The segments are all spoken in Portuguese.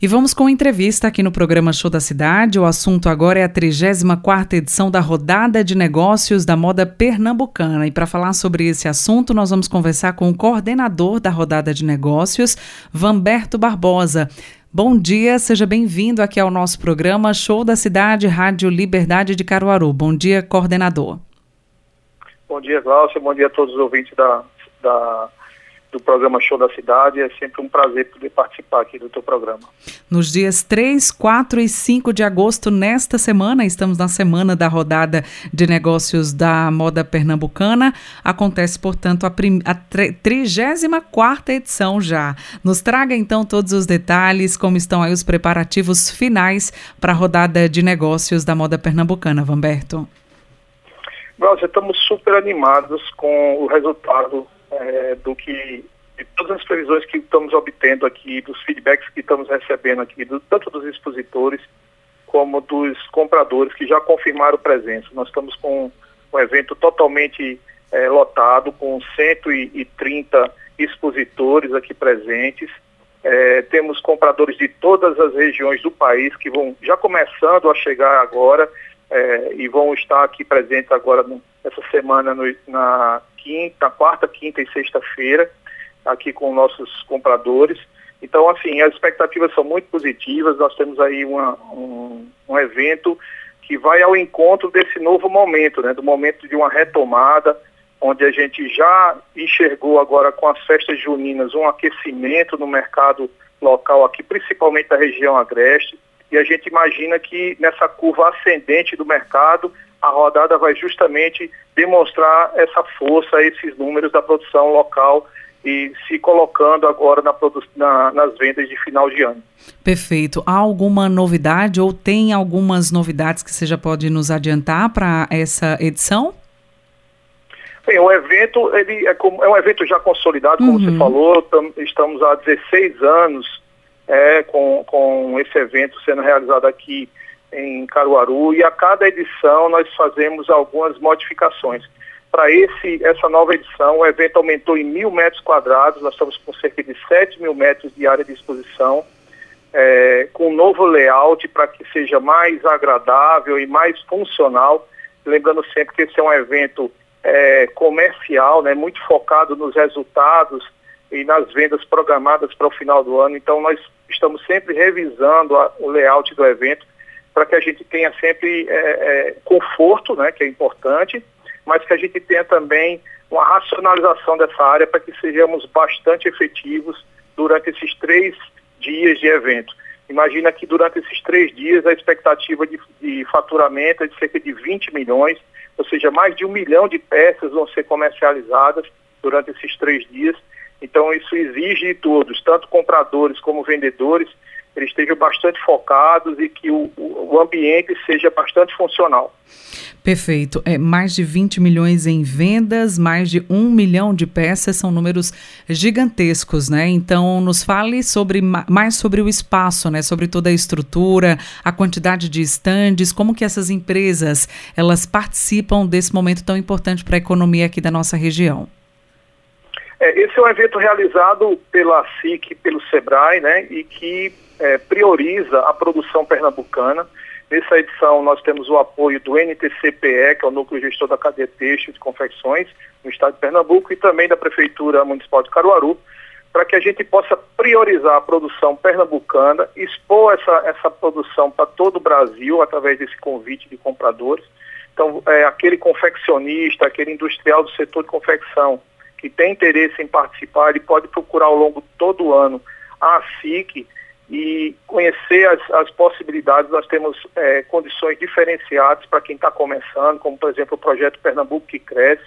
E vamos com entrevista aqui no programa Show da Cidade. O assunto agora é a 34ª edição da Rodada de Negócios da Moda Pernambucana. E para falar sobre esse assunto, nós vamos conversar com o coordenador da Rodada de Negócios, Vamberto Barbosa. Bom dia, seja bem-vindo aqui ao nosso programa Show da Cidade, Rádio Liberdade de Caruaru. Bom dia, coordenador. Bom dia, Glaucia. Bom dia a todos os ouvintes da, da do programa Show da Cidade. É sempre um prazer poder participar aqui do teu programa. Nos dias 3, 4 e 5 de agosto, nesta semana, estamos na semana da rodada de negócios da moda pernambucana. Acontece, portanto, a, a 34 edição já. Nos traga então todos os detalhes, como estão aí os preparativos finais para a rodada de negócios da moda pernambucana, Vamberto. Nós estamos super animados com o resultado é, do que de todas as previsões que estamos obtendo aqui, dos feedbacks que estamos recebendo aqui, do, tanto dos expositores como dos compradores que já confirmaram presença. Nós estamos com um evento totalmente é, lotado, com 130 expositores aqui presentes. É, temos compradores de todas as regiões do país que vão já começando a chegar agora é, e vão estar aqui presentes agora no, essa semana no, na quinta, quarta, quinta e sexta-feira, aqui com nossos compradores. Então, assim, as expectativas são muito positivas. Nós temos aí uma, um, um evento que vai ao encontro desse novo momento, né, do momento de uma retomada, onde a gente já enxergou agora com as festas juninas um aquecimento no mercado local aqui, principalmente da região agreste, e a gente imagina que nessa curva ascendente do mercado a rodada vai justamente demonstrar essa força, esses números da produção local e se colocando agora na na, nas vendas de final de ano. Perfeito. Há alguma novidade ou tem algumas novidades que você já pode nos adiantar para essa edição? Bem, o evento ele é, como, é um evento já consolidado, como uhum. você falou, tam, estamos há 16 anos é, com, com esse evento sendo realizado aqui em Caruaru e a cada edição nós fazemos algumas modificações. Para esse essa nova edição, o evento aumentou em mil metros quadrados, nós estamos com cerca de 7 mil metros de área de exposição, é, com um novo layout para que seja mais agradável e mais funcional. Lembrando sempre que esse é um evento é, comercial, né, muito focado nos resultados e nas vendas programadas para o final do ano. Então, nós estamos sempre revisando a, o layout do evento para que a gente tenha sempre é, é, conforto, né, que é importante, mas que a gente tenha também uma racionalização dessa área para que sejamos bastante efetivos durante esses três dias de evento. Imagina que durante esses três dias a expectativa de, de faturamento é de cerca de 20 milhões, ou seja, mais de um milhão de peças vão ser comercializadas durante esses três dias. Então isso exige de todos, tanto compradores como vendedores, eles estejam bastante focados e que o, o ambiente seja bastante funcional. Perfeito. É, mais de 20 milhões em vendas, mais de um milhão de peças, são números gigantescos, né? Então, nos fale sobre mais sobre o espaço, né? Sobre toda a estrutura, a quantidade de estandes, como que essas empresas elas participam desse momento tão importante para a economia aqui da nossa região. É, esse é um evento realizado pela SIC, pelo SEBRAE, né? E que é, prioriza a produção pernambucana. Nessa edição nós temos o apoio do NTCPE, que é o Núcleo Gestor da Cadeia Têxtil de Confecções, no estado de Pernambuco, e também da Prefeitura Municipal de Caruaru, para que a gente possa priorizar a produção pernambucana, expor essa, essa produção para todo o Brasil através desse convite de compradores. Então, é, aquele confeccionista, aquele industrial do setor de confecção que tem interesse em participar, ele pode procurar ao longo de todo o ano a SIC e conhecer as, as possibilidades. Nós temos é, condições diferenciadas para quem está começando, como por exemplo o projeto Pernambuco que Cresce,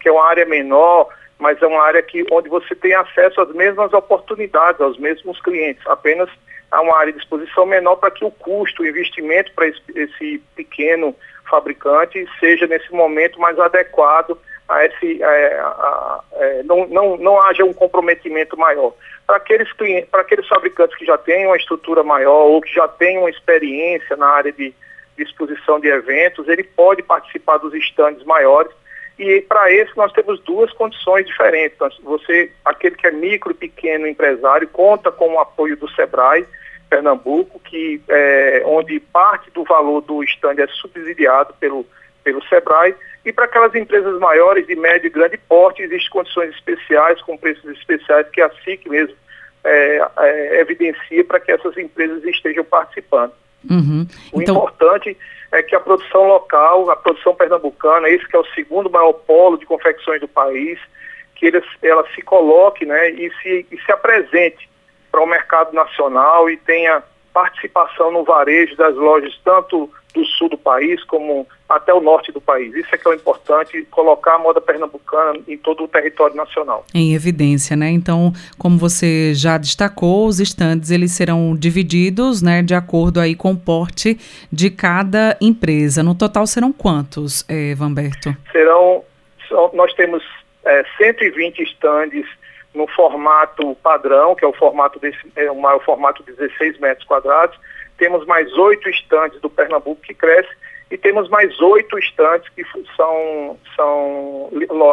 que é uma área menor, mas é uma área que, onde você tem acesso às mesmas oportunidades, aos mesmos clientes, apenas a uma área de exposição menor para que o custo, o investimento para esse, esse, pequeno fabricante seja nesse momento mais adequado a esse, é, a, a, é, não, não, não haja um comprometimento maior. Para aqueles clientes, para aqueles fabricantes que já têm uma estrutura maior ou que já têm uma experiência na área de, de exposição de eventos, ele pode participar dos estandes maiores e para esse nós temos duas condições diferentes. Você, aquele que é micro e pequeno empresário, conta com o apoio do SEBRAE Pernambuco, que, é, onde parte do valor do stand é subsidiado pelo, pelo SEBRAE. E para aquelas empresas maiores, de médio e grande porte, existem condições especiais, com preços especiais, que a SIC mesmo é, é, evidencia para que essas empresas estejam participando. Uhum. O então... importante é que a produção local, a produção pernambucana, esse que é o segundo maior polo de confecções do país, que ele, ela se coloque né, e, se, e se apresente para o mercado nacional e tenha participação no varejo das lojas, tanto do sul do país como até o norte do país. Isso é que é o importante, colocar a moda pernambucana em todo o território nacional. Em evidência, né? Então, como você já destacou, os estandes eles serão divididos, né, de acordo aí com o porte de cada empresa. No total serão quantos, eh, Vanberto? Serão, nós temos é, 120 estandes no formato padrão, que é o formato desse, é o maior formato de 16 metros quadrados. Temos mais oito estantes do Pernambuco que cresce e temos mais oito estantes que são, são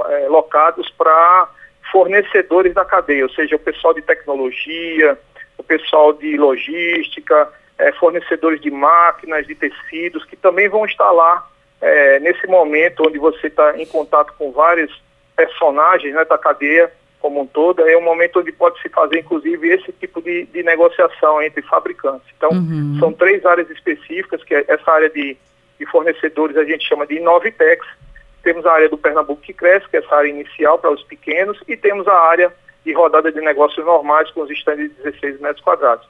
é, locados para fornecedores da cadeia, ou seja, o pessoal de tecnologia, o pessoal de logística, é, fornecedores de máquinas, de tecidos, que também vão estar lá é, nesse momento onde você está em contato com vários personagens né, da cadeia como um todo, é um momento onde pode se fazer, inclusive, esse tipo de, de negociação entre fabricantes. Então, uhum. são três áreas específicas, que é essa área de, de fornecedores a gente chama de Inovitex, temos a área do Pernambuco que cresce, que é essa área inicial para os pequenos, e temos a área de rodada de negócios normais com os estandes de 16 metros quadrados.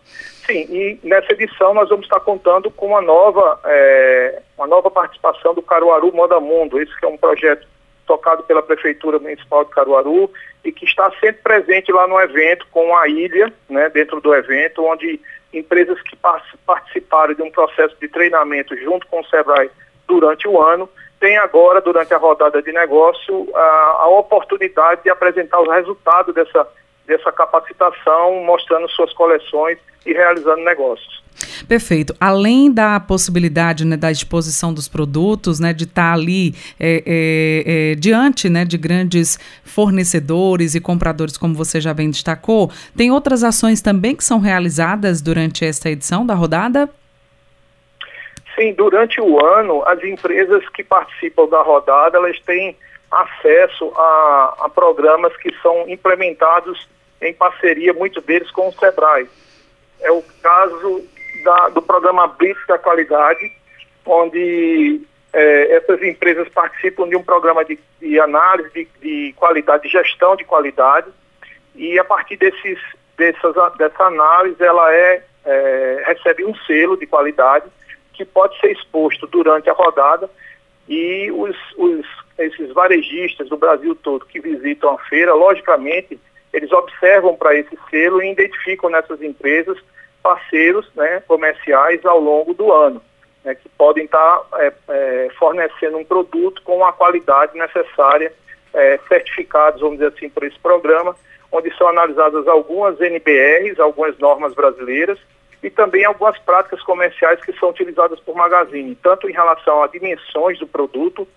Sim, e nessa edição nós vamos estar contando com uma nova, é, uma nova participação do Caruaru Moda Mundo, esse que é um projeto tocado pela Prefeitura Municipal de Caruaru e que está sempre presente lá no evento com a ilha, né, dentro do evento, onde empresas que participaram de um processo de treinamento junto com o SEBRAE durante o ano, têm agora, durante a rodada de negócio, a, a oportunidade de apresentar os resultados dessa, dessa capacitação, mostrando suas coleções e realizando negócios. Perfeito. Além da possibilidade né, da exposição dos produtos, né, de estar tá ali é, é, é, diante né, de grandes fornecedores e compradores, como você já bem destacou, tem outras ações também que são realizadas durante esta edição da rodada? Sim, durante o ano, as empresas que participam da rodada, elas têm acesso a, a programas que são implementados em parceria, muitos deles com o SEBRAE. É o caso da, do programa Blitz da Qualidade, onde é, essas empresas participam de um programa de, de análise de, de, qualidade, de gestão de qualidade, e a partir desses, dessas, dessa análise ela é, é, recebe um selo de qualidade que pode ser exposto durante a rodada e os, os, esses varejistas do Brasil todo que visitam a feira, logicamente, eles observam para esse selo e identificam nessas empresas parceiros né, comerciais ao longo do ano, né, que podem estar é, é, fornecendo um produto com a qualidade necessária, é, certificados, vamos dizer assim, por esse programa, onde são analisadas algumas NBRs, algumas normas brasileiras, e também algumas práticas comerciais que são utilizadas por Magazine, tanto em relação a dimensões do produto,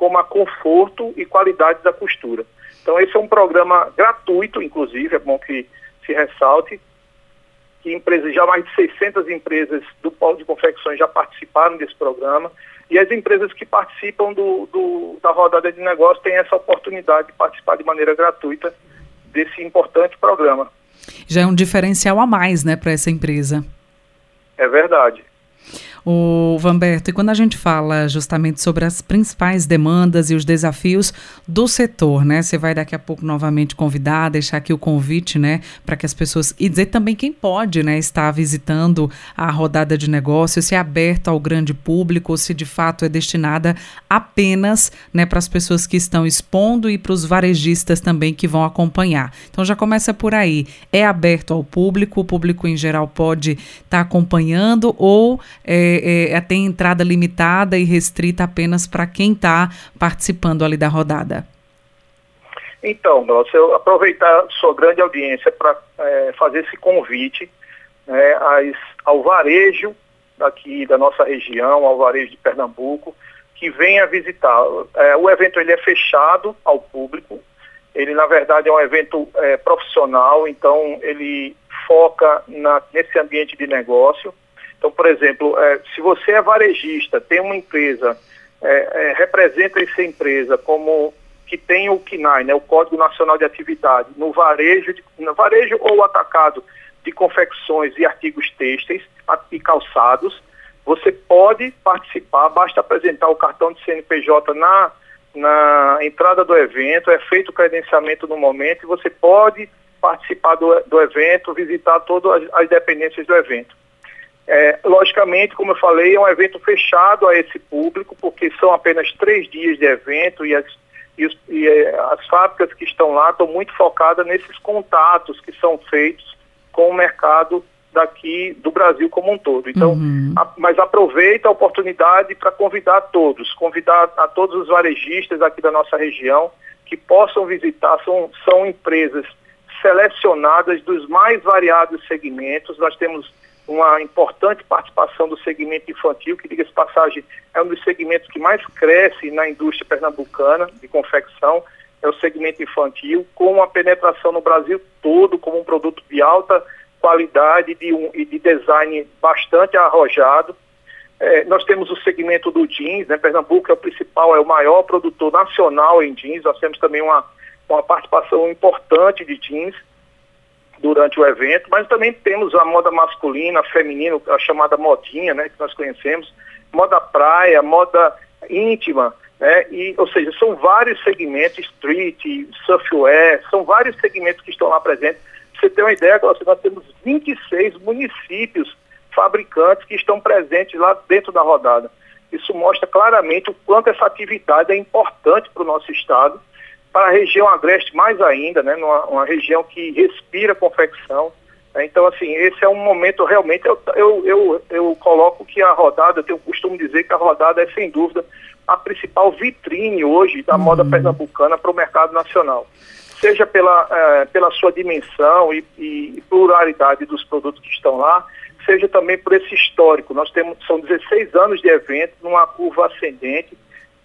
como a conforto e qualidade da costura. Então esse é um programa gratuito, inclusive, é bom que se ressalte, que empresas, já mais de 600 empresas do polo de confecções já participaram desse programa e as empresas que participam do, do, da rodada de negócio têm essa oportunidade de participar de maneira gratuita desse importante programa. Já é um diferencial a mais, né, para essa empresa. É verdade. O Vanberto, e quando a gente fala justamente sobre as principais demandas e os desafios do setor, né? Você vai daqui a pouco novamente convidar, deixar aqui o convite, né, para que as pessoas e dizer também quem pode, né, estar visitando a rodada de negócios, se é aberto ao grande público ou se de fato é destinada apenas, né, para as pessoas que estão expondo e para os varejistas também que vão acompanhar. Então já começa por aí. É aberto ao público, o público em geral pode estar tá acompanhando ou é, é, é, tem entrada limitada e restrita apenas para quem está participando ali da rodada? Então, Glaucio, eu aproveitar sua grande audiência para é, fazer esse convite né, as, ao varejo daqui da nossa região, ao varejo de Pernambuco, que venha visitar. É, o evento ele é fechado ao público, ele na verdade é um evento é, profissional, então ele foca na, nesse ambiente de negócio. Então, por exemplo, é, se você é varejista, tem uma empresa, é, é, representa essa empresa como que tem o CNAE, né, o Código Nacional de Atividade, no varejo, de, no varejo ou atacado de confecções e artigos têxteis e calçados, você pode participar, basta apresentar o cartão de CNPJ na, na entrada do evento, é feito o credenciamento no momento e você pode participar do, do evento, visitar todas as, as dependências do evento. É, logicamente, como eu falei, é um evento fechado a esse público, porque são apenas três dias de evento e as, e, e é, as fábricas que estão lá estão muito focadas nesses contatos que são feitos com o mercado daqui do Brasil como um todo. Então, uhum. a, mas aproveita a oportunidade para convidar todos, convidar a todos os varejistas aqui da nossa região que possam visitar, são, são empresas selecionadas dos mais variados segmentos. Nós temos uma importante participação do segmento infantil, que, diga-se passagem, é um dos segmentos que mais cresce na indústria pernambucana de confecção, é o segmento infantil, com uma penetração no Brasil todo como um produto de alta qualidade de um, e de design bastante arrojado. É, nós temos o segmento do jeans, né? Pernambuco é o principal, é o maior produtor nacional em jeans, nós temos também uma, uma participação importante de jeans durante o evento, mas também temos a moda masculina, feminina, a chamada modinha, né, que nós conhecemos, moda praia, moda íntima, né, e, ou seja, são vários segmentos, street, surfwear, são vários segmentos que estão lá presentes. Você ter uma ideia, nós temos 26 municípios fabricantes que estão presentes lá dentro da rodada. Isso mostra claramente o quanto essa atividade é importante para o nosso estado para a região agreste mais ainda, né, numa, uma região que respira confecção. Né, então, assim, esse é um momento realmente, eu, eu, eu, eu coloco que a rodada, eu tenho costume dizer que a rodada é sem dúvida a principal vitrine hoje da uhum. moda pernambucana para o mercado nacional. Seja pela, eh, pela sua dimensão e, e pluralidade dos produtos que estão lá, seja também por esse histórico. Nós temos, são 16 anos de evento numa curva ascendente,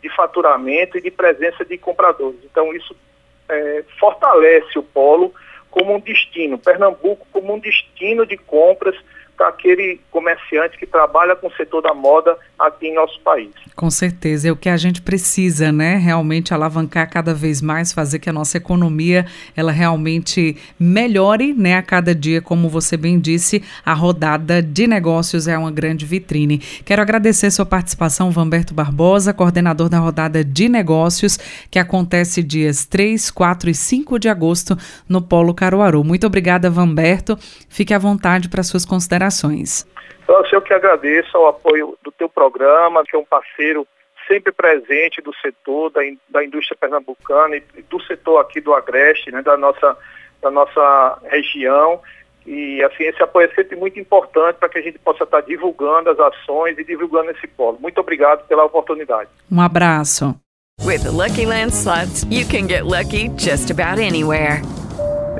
de faturamento e de presença de compradores. Então, isso é, fortalece o polo como um destino, Pernambuco como um destino de compras para aquele comerciante que trabalha com o setor da moda aqui em nosso país. Com certeza, é o que a gente precisa, né? Realmente alavancar cada vez mais, fazer que a nossa economia ela realmente melhore, né? A cada dia, como você bem disse, a rodada de negócios é uma grande vitrine. Quero agradecer sua participação, Vamberto Barbosa, coordenador da rodada de negócios, que acontece dias 3, 4 e 5 de agosto no Polo Caruaru. Muito obrigada, Vamberto. Fique à vontade para suas considerações. Então, eu que agradeço ao apoio do teu programa, que é um parceiro sempre presente do setor, da, da indústria pernambucana e do setor aqui do Agreste, né, da, nossa, da nossa região. E assim, esse apoio é sempre muito importante para que a gente possa estar divulgando as ações e divulgando esse polo. Muito obrigado pela oportunidade. Um abraço. With the Lucky Land slots, you can get lucky just about anywhere.